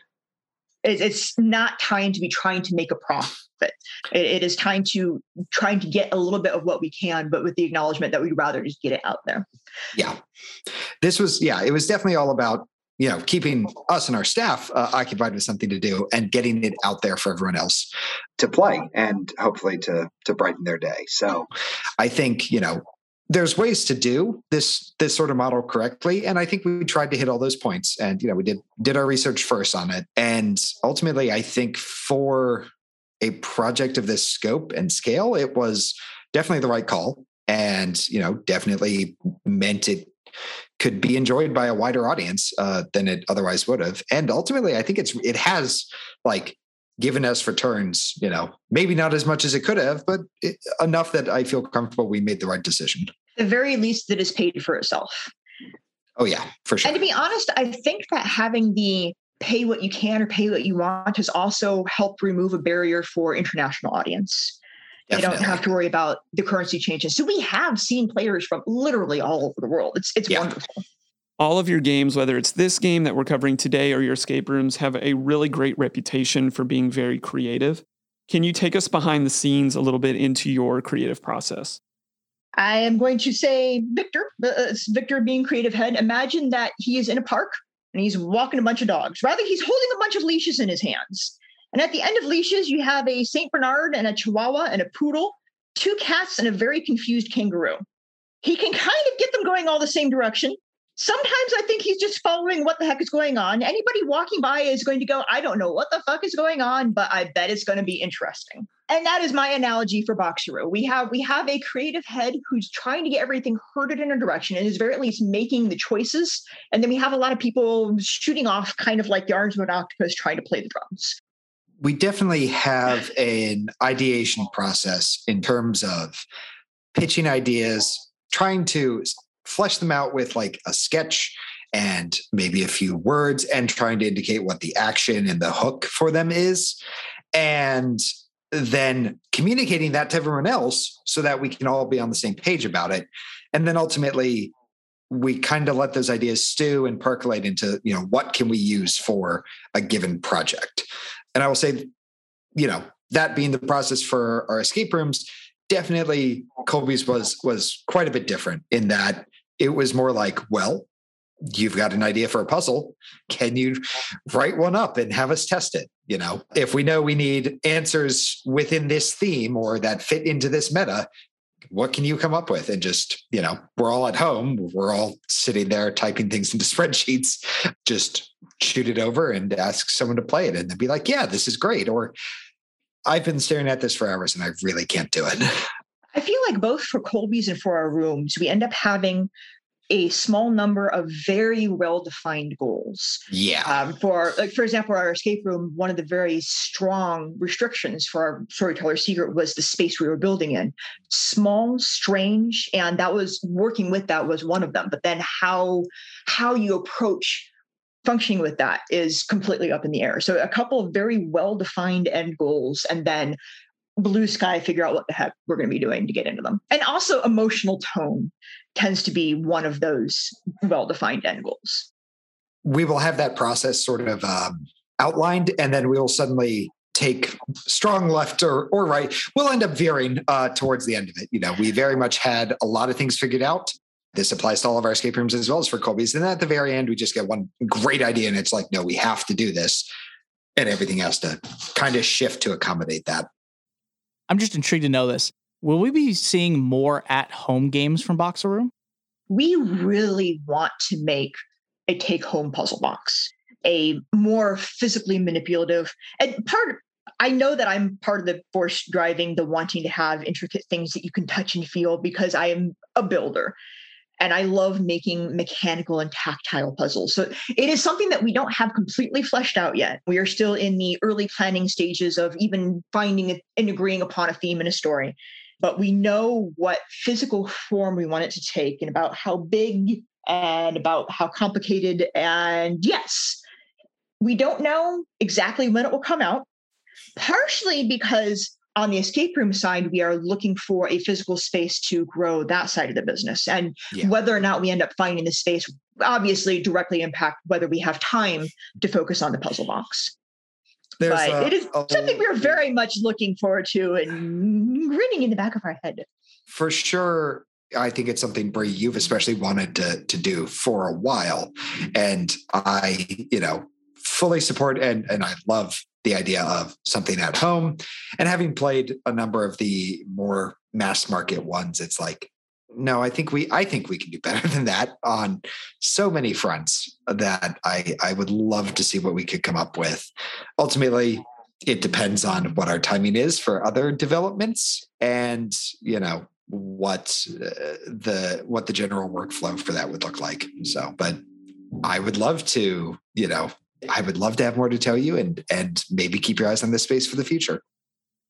it's not time to be trying to make a profit. it is time to trying to get a little bit of what we can, but with the acknowledgement that we'd rather just get it out there. Yeah, this was yeah, it was definitely all about you know keeping us and our staff uh, occupied with something to do and getting it out there for everyone else to play and hopefully to to brighten their day. So I think you know there's ways to do this this sort of model correctly. And i think we tried to hit all those points and you know we did did our research first on it. And ultimately i think for a project of this scope and scale it was definitely the right call and you know definitely meant it could be enjoyed by a wider audience uh, than it otherwise would have. And ultimately i think it's it has like given us returns, you know, maybe not as much as it could have, but enough that I feel comfortable we made the right decision. The very least that is paid for itself. Oh yeah, for sure. And to be honest, I think that having the pay what you can or pay what you want has also helped remove a barrier for international audience. Definitely. They don't have to worry about the currency changes. So we have seen players from literally all over the world. It's it's yeah. wonderful all of your games, whether it's this game that we're covering today or your escape rooms, have a really great reputation for being very creative. Can you take us behind the scenes a little bit into your creative process? I am going to say Victor, uh, Victor being creative head. Imagine that he is in a park and he's walking a bunch of dogs. Rather, he's holding a bunch of leashes in his hands. And at the end of leashes, you have a St. Bernard and a Chihuahua and a poodle, two cats, and a very confused kangaroo. He can kind of get them going all the same direction, Sometimes I think he's just following what the heck is going on. Anybody walking by is going to go, I don't know what the fuck is going on, but I bet it's going to be interesting. And that is my analogy for Boxaroo. We have we have a creative head who's trying to get everything herded in a direction and is very at least making the choices. And then we have a lot of people shooting off kind of like the arms of an octopus trying to play the drums we definitely have an ideation process in terms of pitching ideas, trying to flesh them out with like a sketch and maybe a few words and trying to indicate what the action and the hook for them is. And then communicating that to everyone else so that we can all be on the same page about it. And then ultimately, we kind of let those ideas stew and percolate into, you know, what can we use for a given project? And I will say, you know, that being the process for our escape rooms, definitely Colby's was was quite a bit different in that it was more like, well, you've got an idea for a puzzle. Can you write one up and have us test it? You know, if we know we need answers within this theme or that fit into this meta, what can you come up with? And just, you know, we're all at home, we're all sitting there typing things into [laughs] spreadsheets, just shoot it over and ask someone to play it and they'd be like, yeah, this is great. Or I've been staring at this for hours and I really can't do it. [laughs] I feel like both for Colby's and for our rooms, we end up having a small number of very well defined goals. Yeah. Um, for like, for example, our escape room, one of the very strong restrictions for our storyteller secret was the space we were building in. Small, strange, and that was working with that was one of them. But then how how you approach functioning with that is completely up in the air. So a couple of very well defined end goals, and then blue sky figure out what the heck we're going to be doing to get into them. And also emotional tone tends to be one of those well-defined end goals. We will have that process sort of um, outlined, and then we will suddenly take strong left or, or right. We'll end up veering uh, towards the end of it. You know, we very much had a lot of things figured out. This applies to all of our escape rooms as well as for Colby's. And at the very end, we just get one great idea, and it's like, no, we have to do this, and everything has to kind of shift to accommodate that. I'm just intrigued to know this. Will we be seeing more at home games from Boxaroo? We really want to make a take home puzzle box, a more physically manipulative and part I know that I'm part of the force driving the wanting to have intricate things that you can touch and feel because I am a builder and I love making mechanical and tactile puzzles. So it is something that we don't have completely fleshed out yet. We are still in the early planning stages of even finding and agreeing upon a theme and a story. But we know what physical form we want it to take and about how big and about how complicated. And yes, we don't know exactly when it will come out, partially because on the escape room side, we are looking for a physical space to grow that side of the business. And yeah. whether or not we end up finding the space obviously directly impact whether we have time to focus on the puzzle box. There's but a, it is a, something we're very much looking forward to and grinning in the back of our head. For sure. I think it's something Bree you've especially wanted to to do for a while, and I, you know, fully support and and I love the idea of something at home. And having played a number of the more mass market ones, it's like, no, I think we I think we can do better than that on so many fronts that I I would love to see what we could come up with. Ultimately, it depends on what our timing is for other developments and, you know, what uh, the what the general workflow for that would look like. So, but I would love to, you know, I would love to have more to tell you and and maybe keep your eyes on this space for the future.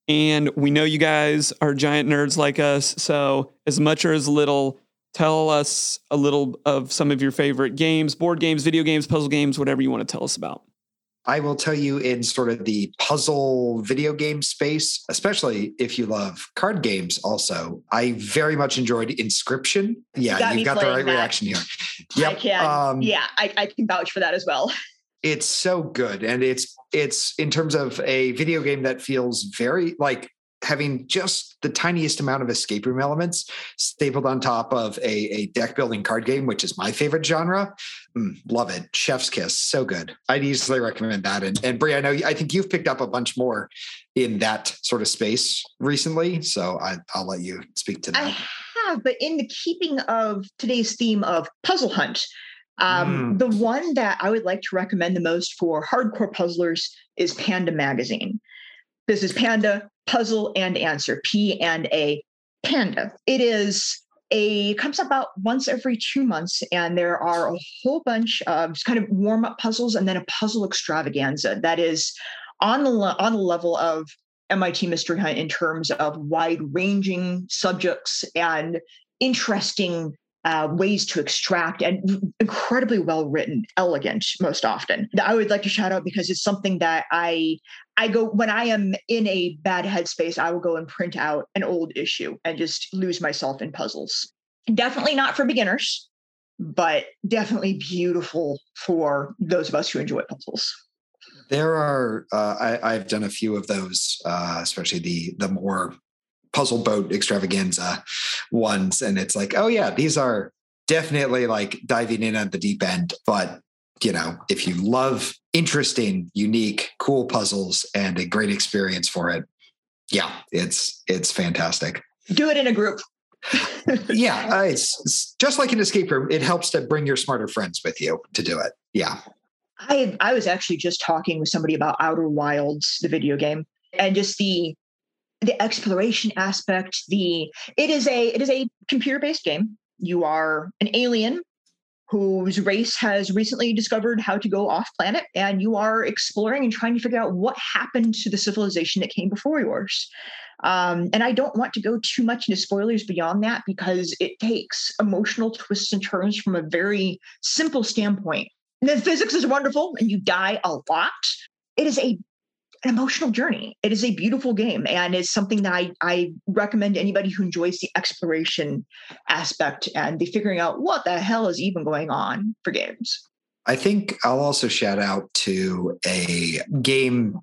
And we know you guys are giant nerds like us. So, as much or as little, tell us a little of some of your favorite games, board games, video games, puzzle games, whatever you want to tell us about. I will tell you in sort of the puzzle video game space, especially if you love card games also. I very much enjoyed Inscription. Yeah, you, you got the right that. reaction here. Yep. I can. Um, yeah, I, I can vouch for that as well. [laughs] it's so good and it's it's in terms of a video game that feels very like having just the tiniest amount of escape room elements stapled on top of a, a deck building card game which is my favorite genre mm, love it. Chef's kiss so good. I'd easily recommend that and, and Bree i know i think you've picked up a bunch more in that sort of space recently so I, i'll let you speak to that. i have but in the keeping of today's theme of puzzle hunt um, mm. The one that I would like to recommend the most for hardcore puzzlers is Panda Magazine. This is Panda Puzzle and Answer, P and A Panda. It is a comes about once every two months, and there are a whole bunch of kind of warm up puzzles and then a puzzle extravaganza that is on the on the level of MIT Mystery Hunt in terms of wide ranging subjects and interesting uh, ways to extract and incredibly well written, elegant most often. I would like to shout out because it's something that I I go when I am in a bad headspace, I will go and print out an old issue and just lose myself in puzzles. Definitely not for beginners, but definitely beautiful for those of us who enjoy puzzles. There are uh, I, have done a few of those, uh, especially the the more puzzle boat extravaganza ones and it's like oh yeah these are definitely like diving in at the deep end but you know, if you love interesting, unique, cool puzzles and a great experience for it, yeah, it's it's fantastic. Do it in a group. [laughs] yeah, uh, it's, it's just like an escape room. It helps to bring your smarter friends with you to do it. Yeah. I I was actually just talking with somebody about Outer Wilds, the video game, and just the the exploration aspect. The it is a it is a computer based game. You are an alien whose race has recently discovered how to go off planet, and you are exploring and trying to figure out what happened to the civilization that came before yours. Um, and I don't want to go too much into spoilers beyond that because it takes emotional twists and turns from a very simple standpoint. And the physics is wonderful, and you die a lot. It is a an emotional journey. It is a beautiful game and it's something that I, I recommend anybody who enjoys the exploration aspect and the figuring out what the hell is even going on for games. I think I'll also shout out to a game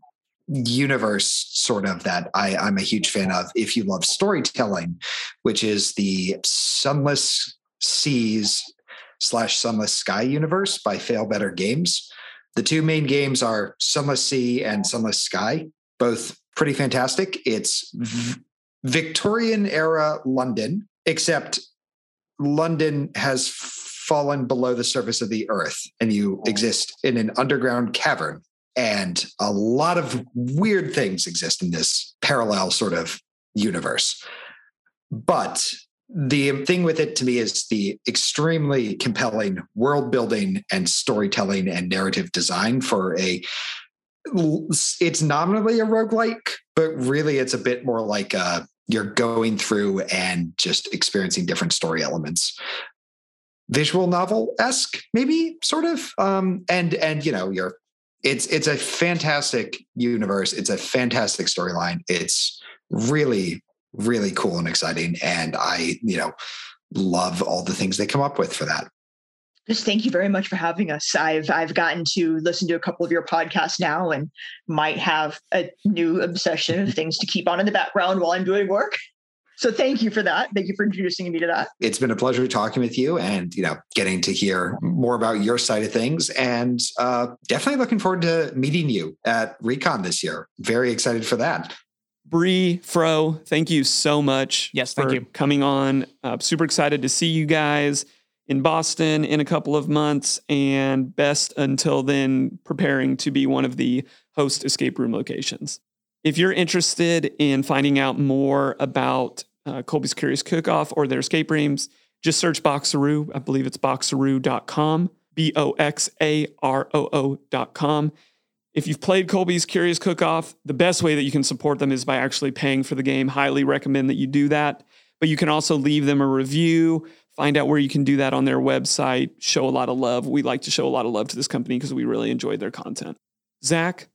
universe sort of that I, I'm a huge fan of if you love storytelling, which is the Sunless Seas slash Sunless Sky universe by Failbetter Games. The two main games are Sunless Sea and Sunless Sky, both pretty fantastic. It's v- Victorian era London, except London has fallen below the surface of the earth and you oh. exist in an underground cavern and a lot of weird things exist in this parallel sort of universe. But the thing with it to me is the extremely compelling world building and storytelling and narrative design for a it's nominally a roguelike, but really it's a bit more like uh, you're going through and just experiencing different story elements visual novel esque, maybe sort of. Um, and and you know, you're it's it's a fantastic universe. It's a fantastic storyline. It's really really cool and exciting, and I you know love all the things they come up with for that. Just thank you very much for having us. I've I've gotten to listen to a couple of your podcasts now, and might have a new obsession of things to keep on in the background while I'm doing work. So thank you for that. Thank you for introducing me to that. It's been a pleasure talking with you and, you know, getting to hear more about your side of things and uh, definitely looking forward to meeting you at Recon this year. Very excited for that. Bree, Fro, thank you so much. Yes, thank you. Coming on. Uh, super excited to see you guys in Boston in a couple of months. And best until then, preparing to be one of the host escape room locations. If you're interested in finding out more about uh, Colby's Curious Cook Off or their escape rooms, just search Boxaroo. I believe it's boxaroo.com, B O X A R O O.com. If you've played Colby's Curious Cook Off, the best way that you can support them is by actually paying for the game. Highly recommend that you do that. But you can also leave them a review, find out where you can do that on their website, show a lot of love. We like to show a lot of love to this company because we really enjoy their content. Zach,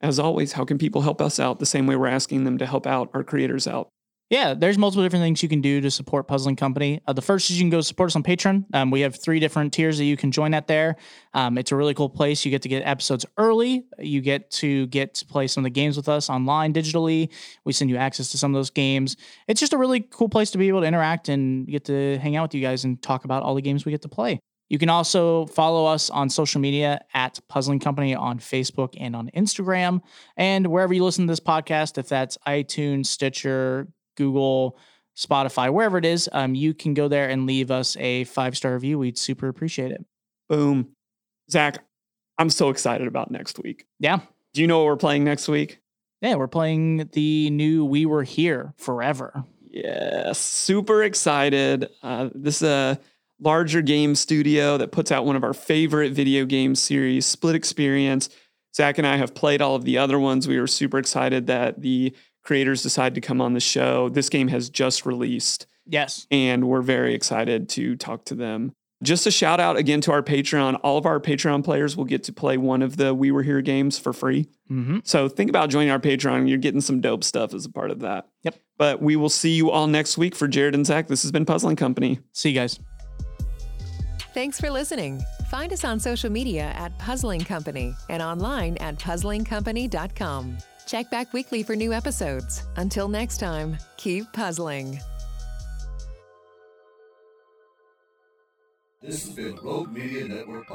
as always, how can people help us out the same way we're asking them to help out our creators out? Yeah, there's multiple different things you can do to support Puzzling Company. Uh, the first is you can go support us on Patreon. Um, we have three different tiers that you can join at there. Um, it's a really cool place. You get to get episodes early. You get to get to play some of the games with us online digitally. We send you access to some of those games. It's just a really cool place to be able to interact and get to hang out with you guys and talk about all the games we get to play. You can also follow us on social media at Puzzling Company on Facebook and on Instagram. And wherever you listen to this podcast, if that's iTunes, Stitcher, Google, Spotify, wherever it is, um, you can go there and leave us a five star review. We'd super appreciate it. Boom. Zach, I'm so excited about next week. Yeah. Do you know what we're playing next week? Yeah, we're playing the new We Were Here Forever. Yes, super excited. Uh, this is a larger game studio that puts out one of our favorite video game series, Split Experience. Zach and I have played all of the other ones. We were super excited that the creators decide to come on the show. This game has just released. Yes. And we're very excited to talk to them. Just a shout out again to our Patreon. All of our Patreon players will get to play one of the We Were Here games for free. Mm-hmm. So think about joining our Patreon. You're getting some dope stuff as a part of that. Yep. But we will see you all next week for Jared and Zach. This has been Puzzling Company. See you guys. Thanks for listening. Find us on social media at Puzzling Company and online at puzzlingcompany.com. Check back weekly for new episodes. Until next time, keep puzzling. This has been a Rogue Media Network